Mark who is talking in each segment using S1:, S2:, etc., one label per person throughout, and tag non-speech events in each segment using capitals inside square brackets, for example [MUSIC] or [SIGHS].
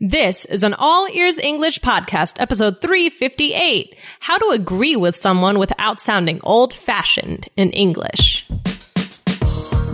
S1: This is an All Ears English podcast, episode 358 How to Agree with Someone Without Sounding Old Fashioned in English.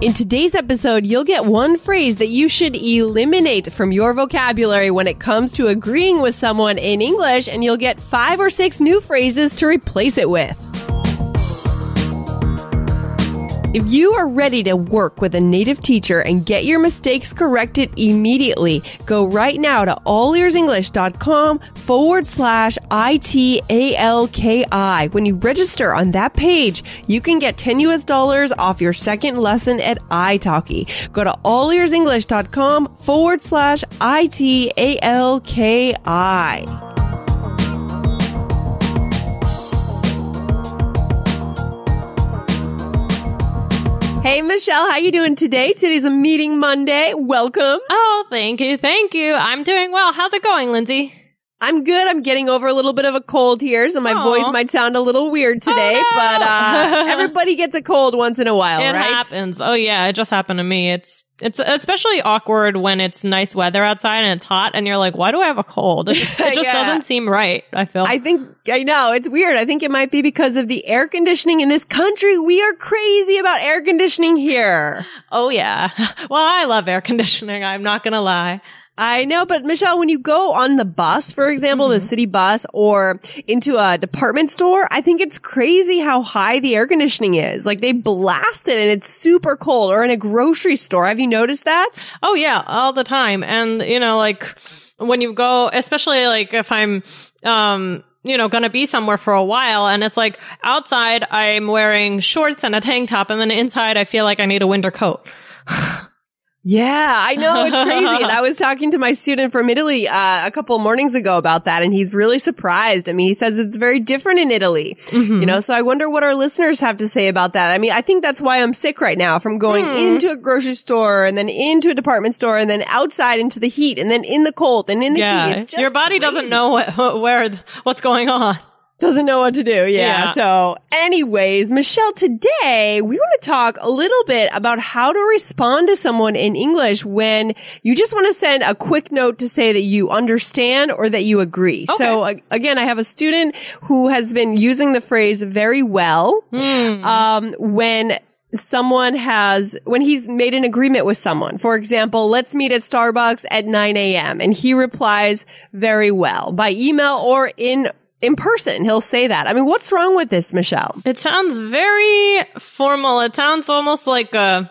S2: In today's episode, you'll get one phrase that you should eliminate from your vocabulary when it comes to agreeing with someone in English, and you'll get five or six new phrases to replace it with. If you are ready to work with a native teacher and get your mistakes corrected immediately, go right now to allearsenglish.com forward slash I-T-A-L-K-I. When you register on that page, you can get 10 US dollars off your second lesson at italki. Go to allearsenglish.com forward slash I-T-A-L-K-I. Hey Michelle, how you doing today? Today's a meeting Monday. Welcome.
S1: Oh, thank you. Thank you. I'm doing well. How's it going, Lindsay?
S2: I'm good. I'm getting over a little bit of a cold here, so my
S1: Aw.
S2: voice might sound a little weird today,
S1: Oh, no.
S2: but uh [LAUGHS] everybody gets a cold once in a while, right?
S1: it
S2: right?
S1: happens. Oh yeah, it just happened to me. It's it's especially awkward when it's nice weather outside and it's hot and you're like, why do I have a cold? It just, [LAUGHS] it just
S2: Yeah.
S1: doesn't seem right. I feel.
S2: I think I know it's weird. I think it might be because of the air conditioning in this country. We are crazy about air conditioning here.
S1: oh yeah. [LAUGHS] Well, I love air conditioning. I'm not gonna lie.
S2: I know, but Michelle, when you go on the bus, for example,
S1: Mm-hmm.
S2: the city bus or into a department store, I think it's crazy how high the air conditioning is. Like they blast it and it's super cold or in a grocery store. Have you noticed that?
S1: Oh yeah, all the time. And you know, like when you go, especially like if I'm, um, you know, gonna be somewhere for a while and it's like outside I'm wearing shorts and a tank top and then inside I feel like I need a winter coat. [SIGHS] [LAUGHS]
S2: Yeah, I know it's crazy. and [LAUGHS] I was talking to my student from Italy uh, a couple mornings ago about that, and he's really surprised. I mean, he says it's very different in Italy. You know, so I wonder what our listeners have to say about that. I mean, I think that's why I'm sick right now from going into a grocery store and then into a department store and then outside into the heat and then in the cold and in the heat.
S1: Yeah.
S2: It's just
S1: Your body doesn't know what, [LAUGHS] where, what's going on.
S2: Doesn't know what to do. Yeah.
S1: Yeah.
S2: So anyways, Michelle, today we want to talk a little bit about how to respond to someone in English when you just want to send a quick note to say that you understand or that you agree. So a- again, I have a student who has been using the phrase very well. Um, when someone has, when he's made an agreement with someone, for example, let's meet at Starbucks at 9 a.m. and he replies very well by email or in in person. He'll say that. I mean, what's wrong with this, Michelle?
S1: It sounds very formal. It sounds almost like a,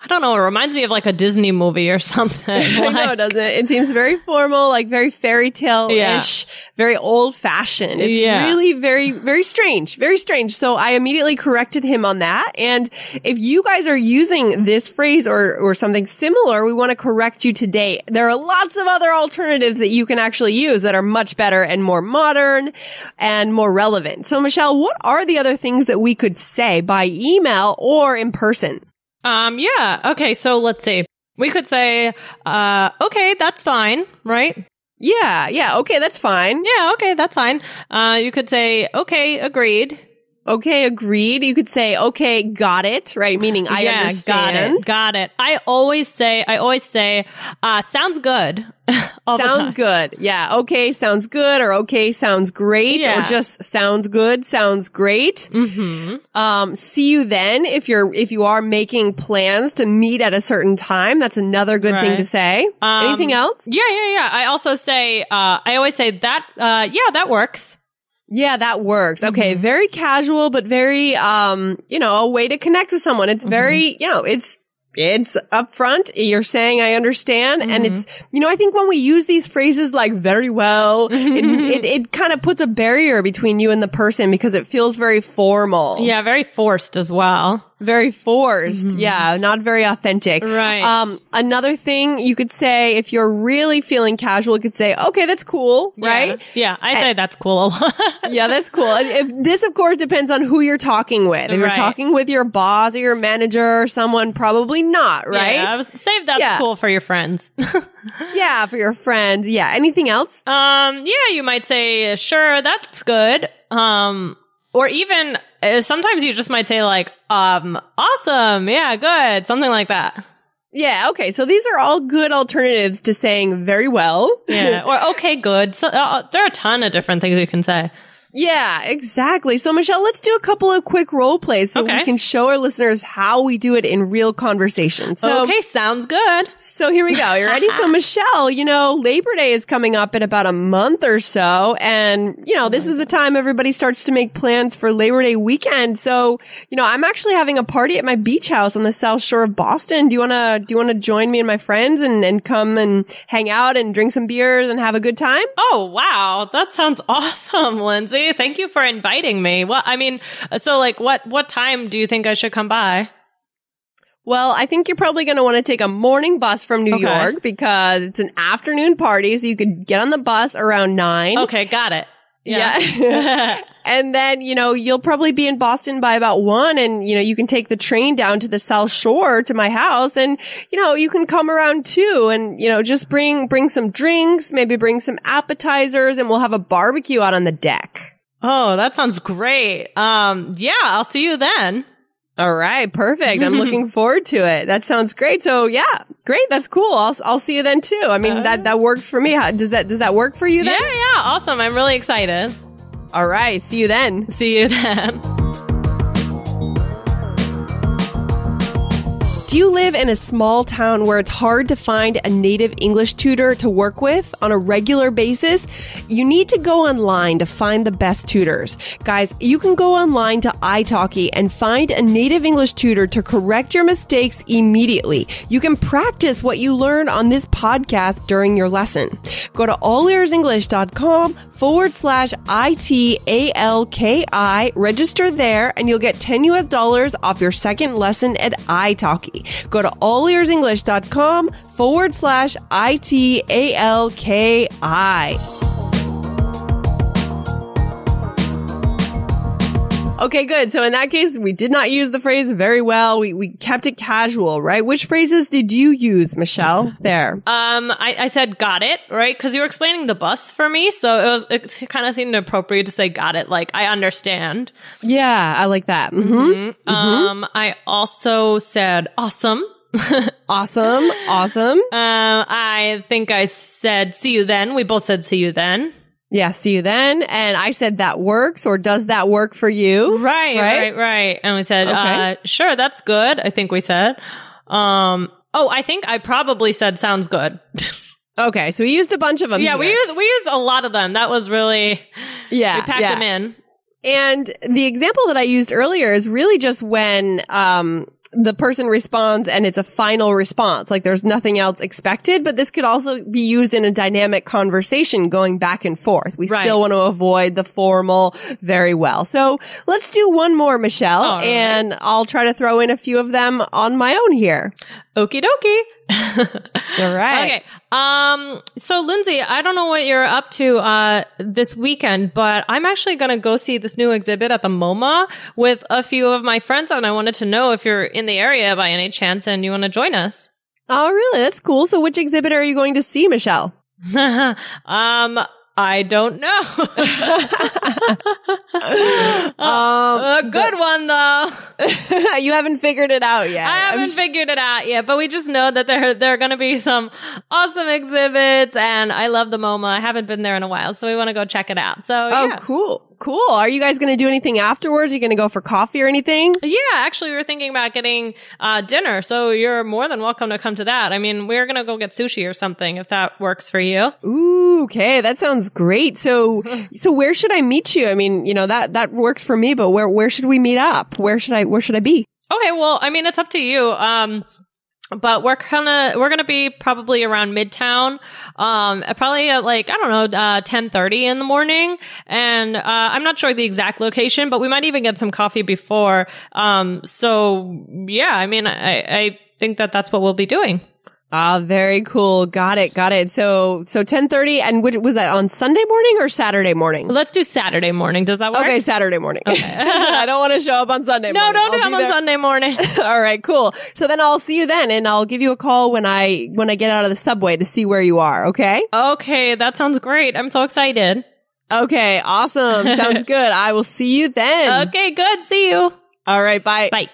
S1: I don't know, it reminds me of like a Disney movie or something. [LAUGHS]
S2: I know,
S1: Like-
S2: doesn't it? It seems very formal, like very fairy tale ish, very old fashioned. It's
S1: Yeah.
S2: really very, very strange, very strange. So I immediately corrected him on that. And if you guys are using this phrase or, or something similar, we want to correct you today. There are lots of other alternatives that you can actually use that are much better and more modern and more relevant. So Michelle, what are the other things that we could say by email or in person?
S1: Um, yeah. Okay. So let's see. We could say, uh, okay, that's fine, right?
S2: Yeah, yeah, okay, that's fine.
S1: Yeah. Okay. That's fine. Uh, you could say, okay, agreed.
S2: Okay, agreed. You could say, okay, got it, right? Meaning I
S1: yeah,
S2: understand.
S1: got it. Got it. I always say, I always say, uh, sounds good. [LAUGHS]
S2: Sounds good. Yeah. Okay, sounds good or okay, sounds great
S1: Yeah.
S2: or just sounds good, sounds great.
S1: Mm-hmm.
S2: Um, see you then if you're, if you are making plans to meet at a certain time. That's another good thing to say.
S1: Um,
S2: Anything else?
S1: Yeah, yeah, yeah. I also say, uh, I always say that, uh, yeah, that works.
S2: Yeah, that works. Okay.
S1: Mm-hmm.
S2: Very casual, but very, um, you know, a way to connect with someone.
S1: Mm-hmm.
S2: It's very, you know, it's, it's upfront. You're saying I understand. And
S1: Mm-hmm.
S2: it's, you know, I think when we use these phrases like very well, [LAUGHS] it, it, it kind of puts a barrier between you and the person because it feels very formal.
S1: Yeah, very forced as well.
S2: Very forced. Yeah, not very authentic.
S1: Right.
S2: Um, another thing you could say if you're really feeling casual, you could say, okay, that's cool, right?
S1: Yeah, I say that's cool a lot. [LAUGHS]
S2: yeah, that's cool. And if this, of course, depends on who you're talking with. If you're talking with your boss or your manager or someone, probably not, right?
S1: Yeah, was- save that's
S2: Yeah.
S1: cool for your friends. [LAUGHS]
S2: Yeah, for your friends. Yeah. Anything else?
S1: Um, yeah, you might say, sure, that's good. Um, or even sometimes you just might say like, um, awesome, yeah, good, something like that.
S2: Yeah. Okay. So these are all good alternatives to saying very well.
S1: Yeah, [LAUGHS] or okay, good. So uh, there are a ton of different things you can say.
S2: Yeah, exactly. So Michelle, let's do a couple of quick role plays so
S1: Okay.
S2: we can show our listeners how we do it in real conversation. So
S1: okay, sounds good.
S2: So here we go. You ready? so [LAUGHS] Michelle, you know, Labor Day is coming up in about a month or so. And, you know, this is the time everybody starts to make plans for Labor Day weekend. So, you know, I'm actually having a party at my beach house on the South Shore of Boston. Do you want to, do you want to join me and my friends and, and come and hang out and drink some beers and have a good time?
S1: Oh, wow. That sounds [LAUGHS] awesome, Lindsay. Thank you for inviting me. Well, I mean, so like what, what time do you think I should come by?
S2: Well, I think you're probably going to want to take a morning bus from New
S1: Okay.
S2: York because it's an afternoon party. So you could get on the bus around nine.
S1: Okay, got it.
S2: Yeah. [LAUGHS] [LAUGHS] and then, you know, you'll probably be in Boston by about one and, you know, you can take the train down to the South Shore to my house and, you know, you can come around too and, you know, just bring, bring some drinks, maybe bring some appetizers and we'll have a barbecue out on the deck.
S1: Oh, that sounds great. Um, yeah, I'll see you then.
S2: All right. Perfect. I'm looking [LAUGHS] forward to it. That sounds great. So yeah, great. That's cool. I'll, I'll see you then too. I mean, that, that works for me. How, does that, does that work for you then?
S1: Yeah, yeah, awesome. I'm really excited.
S2: All right. See you then.
S1: See you then. [LAUGHS]
S2: Do you live in a small town where it's hard to find a native English tutor to work with on a regular basis? You need to go online to find the best tutors. Guys, you can go online to italki and find a native English tutor to correct your mistakes immediately. You can practice what you learn on this podcast during your lesson. Go to allearsenglish.com forward slash I-T-A-L-K-I, register there, and you'll get 10 US dollars off your second lesson at italki. Go to allearsenglish.com forward slash I-T-A-L-K-I. Okay, good. So in that case, we did not use the phrase very well. We, we kept it casual, right? Which phrases did you use, Michelle? There.
S1: Um, I, I said got it, right? Cause you were explaining the bus for me. So it was, it kind of seemed appropriate to say got it. Like, I understand.
S2: Yeah, I like that. hmm
S1: Um, I also said awesome. [LAUGHS]
S2: Awesome. Awesome.
S1: Um, I think I said see you then. We both said see you then.
S2: Yeah, see you then. And I said that works or does that work for you?
S1: Right,
S2: Right?
S1: right, right. And we said,
S2: Okay.
S1: uh, sure, that's good. I think we said. Um, oh, I think I probably said sounds good. [LAUGHS]
S2: Okay, so we used a bunch of them.
S1: yeah, we
S2: here.
S1: used we used a lot of them. That was really
S2: yeah,
S1: we packed
S2: yeah.
S1: them in.
S2: And the example that I used earlier is really just when um the person responds and it's a final response. Like there's nothing else expected, but this could also be used in a dynamic conversation going back and forth. We
S1: Right.
S2: still want to avoid the formal very well. So let's do one more, Michelle,
S1: right.
S2: and I'll try to throw in a few of them on my own here.
S1: Okie dokie. [LAUGHS]
S2: All right.
S1: Okay. Um, so Lindsay, I don't know what you're up to, uh, this weekend, but I'm actually going to go see this new exhibit at the MoMA with a few of my friends. And I wanted to know if you're in the area by any chance and you want to join us.
S2: Oh, really? That's cool. So which exhibit are you going to see, Michelle? [LAUGHS]
S1: um, I don't know. [LAUGHS] [LAUGHS]
S2: Um,
S1: a good one though. [LAUGHS]
S2: you haven't figured it out yet.
S1: I haven't figured it out yet, but we just know that there there are going to be some awesome exhibits, and I love the MoMA. I haven't been there in a while, so we want to go check it out. So
S2: Oh,
S1: yeah.
S2: cool. Cool. Are you guys going to do anything afterwards? Are you going to go for coffee or anything?
S1: Yeah, actually, we were thinking about getting uh, dinner, so you're more than welcome to come to that. I mean, we're gonna go get sushi or something if that works for you.
S2: Ooh, okay. That sounds great. So, [LAUGHS] so where should I meet you? I mean, you know, that, that works for me, but where, where should we meet up? Where should I, where should I be?
S1: Okay, well, I mean, it's up to you. Um, but we're gonna we're gonna be probably around midtown um probably at like i don't know uh 10 30 in the morning. And uh i'm not sure the exact location but we might even get some coffee before. Um so yeah i mean i i think that that's what we'll be doing
S2: Ah, very cool. Got it. Got it. So, so 1030 and which, was that on Sunday morning or Saturday morning?
S1: let's do saturday morning does that work
S2: Okay, Saturday morning. [LAUGHS] I don't want to show up on Sunday
S1: no
S2: morning.
S1: don't
S2: I'll
S1: come
S2: be
S1: on
S2: there.
S1: sunday morning [LAUGHS]
S2: All right, cool. So then I'll see you then and I'll give you a call when I, when I get out of the subway to see where you are. Okay.
S1: okay that sounds great i'm so excited
S2: Okay. Awesome. Sounds [LAUGHS] good. I will see you then.
S1: okay good see you
S2: All right. Bye.
S1: bye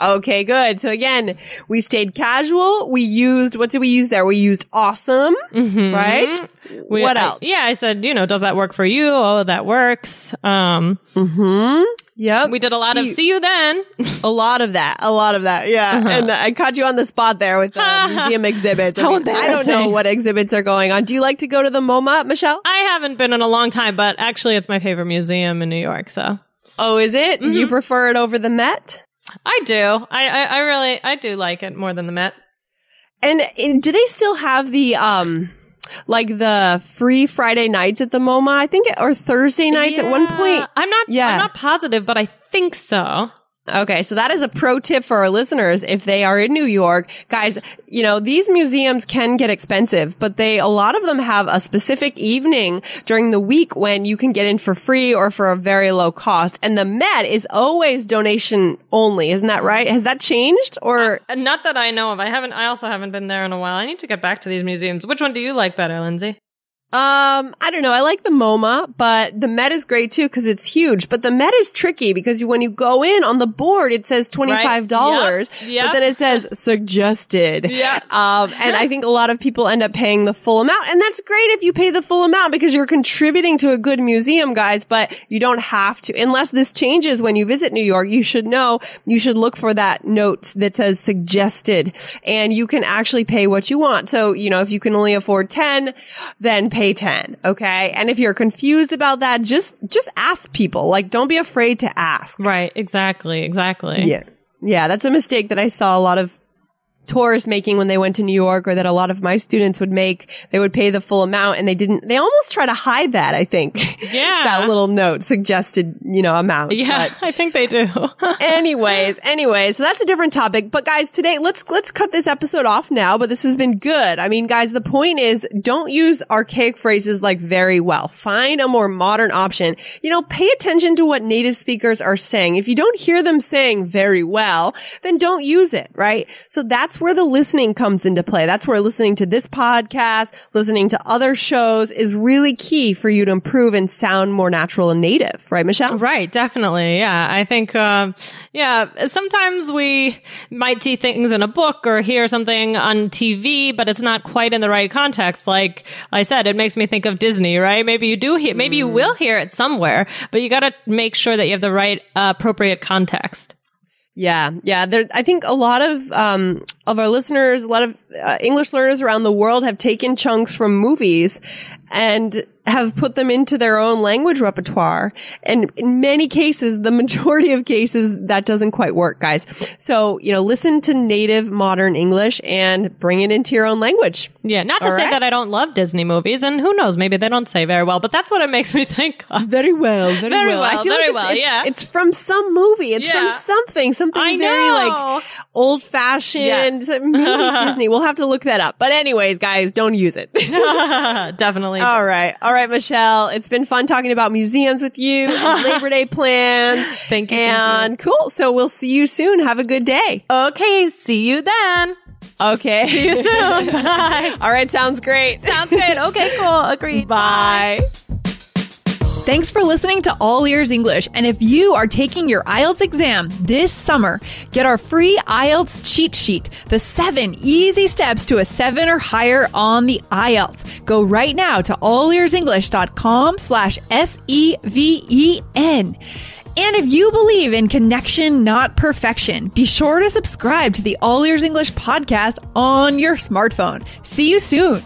S2: Okay, good. So again, we stayed casual. We used, what did we use there? We used awesome, right?
S1: We-
S2: what
S1: I-
S2: else?
S1: yeah i said you know does that work for you oh that works um
S2: Hmm. Yep.
S1: we did a lot of
S2: See-
S1: see you then
S2: A lot of that. A lot of that. Yeah.
S1: Uh-huh.
S2: And I caught you on the spot there with the [LAUGHS] museum exhibits. I,
S1: How
S2: mean, I don't know what exhibits are going on. Do you like to go to the MoMA, Michelle?
S1: I haven't been in a long time, but actually, it's my favorite museum in New York. So
S2: Oh, is it? Do you prefer it over the Met?
S1: I do. I, I, I really, I do like it more than the Met.
S2: And, and do they still have the, um, like the free Friday nights at the MoMA? I think, or Thursday nights at one point.
S1: I'm not.
S2: Yeah.
S1: I'm not positive, but I think so.
S2: Okay, so that is a pro tip for our listeners if they are in New York. Guys, you know, these museums can get expensive, but they, a lot of them have a specific evening during the week when you can get in for free or for a very low cost. And the Met is always donation only, isn't that right? Has that changed or?
S1: Uh, Not that I know of. I haven't. I also haven't been there in a while. I need to get back to these museums. Which one do you like better, Lindsay?
S2: Um, I don't know. I like the MoMA, but the Met is great too because it's huge. But the Met is tricky because when you go in on the board, it says twenty five dollars,
S1: Yep. Yep.
S2: but then it says suggested.
S1: Yes.
S2: Um, and I think a lot of people end up paying the full amount, and that's great if you pay the full amount because you're contributing to a good museum, guys. But you don't have to, unless this changes when you visit New York. You should know you should look for that note that says suggested, and you can actually pay what you want. So you know if you can only afford ten, then pay 10. Okay. And if you're confused about that, just, just ask people. Like, don't be afraid to ask.
S1: Right. Exactly. Exactly.
S2: Yeah. Yeah. That's a mistake that I saw a lot of tourists making when they went to New York or that a lot of my students would make. They would pay the full amount and they didn't, they almost try to hide that, I think. [LAUGHS]
S1: Yeah.
S2: that little note suggested, you know, amount.
S1: Yeah,
S2: But- [LAUGHS]
S1: I think they do. [LAUGHS]
S2: anyways, anyways, so that's a different topic. But guys, today let's let's cut this episode off now. But this has been good. I mean, guys, the point is, don't use archaic phrases like very well. Find a more modern option. You know, pay attention to what native speakers are saying. If you don't hear them saying very well, then don't use it. Right. So that's where the listening comes into play. That's where listening to this podcast, listening to other shows, is really key for you to improve and sound more natural and native. Right, Michelle?
S1: Right, definitely. Yeah. I think, um, yeah, sometimes we might see things in a book or hear something on TV, but it's not quite in the right context. Like I said, it makes me think of Disney, right? Maybe you do hear, maybe you will hear it somewhere, but you got to make sure that you have the right uh, appropriate context.
S2: Yeah, yeah. There, I think a lot of um, of our listeners, a lot of uh, English learners around the world have taken chunks from movies and have put them into their own language repertoire. And in many cases, the majority of cases, that doesn't quite work, guys. So, you know, listen to native modern English and bring it into your own language.
S1: Yeah. Not to
S2: All
S1: say
S2: right.
S1: that I don't love Disney movies and who knows, maybe they don't say very well, but that's what it makes me think of.
S2: Very well, very,
S1: Very
S2: well. I feel
S1: very
S2: like it's,
S1: well,
S2: it's-
S1: yeah.
S2: It's from some movie. It's
S1: Yeah.
S2: from something, something
S1: I
S2: very
S1: know.
S2: like old fashioned.
S1: Yeah. [LAUGHS]
S2: Disney. We'll have to look that up. But anyways, guys, don't use it. [LAUGHS] [LAUGHS]
S1: Definitely.
S2: All right. All right, Michelle. It's been fun talking about museums with you and [LAUGHS] Labor Day plans.
S1: Thank you, thank
S2: And cool. So we'll see you soon. Have a good day.
S1: Okay. See you then.
S2: Okay.
S1: See you soon. [LAUGHS] Bye.
S2: All right. Sounds great.
S1: Sounds good. Okay, cool. [LAUGHS] Agreed.
S2: Bye.
S3: Thanks for listening to All Ears English. And if you are taking your IELTS exam this summer, get our free IELTS cheat sheet, the seven easy steps to a seven or higher on the IELTS. Go right now to allearsenglish.com slash S-E-V-E-N. And if you believe in connection, not perfection, be sure to subscribe to the All Ears English podcast on your smartphone. See you soon.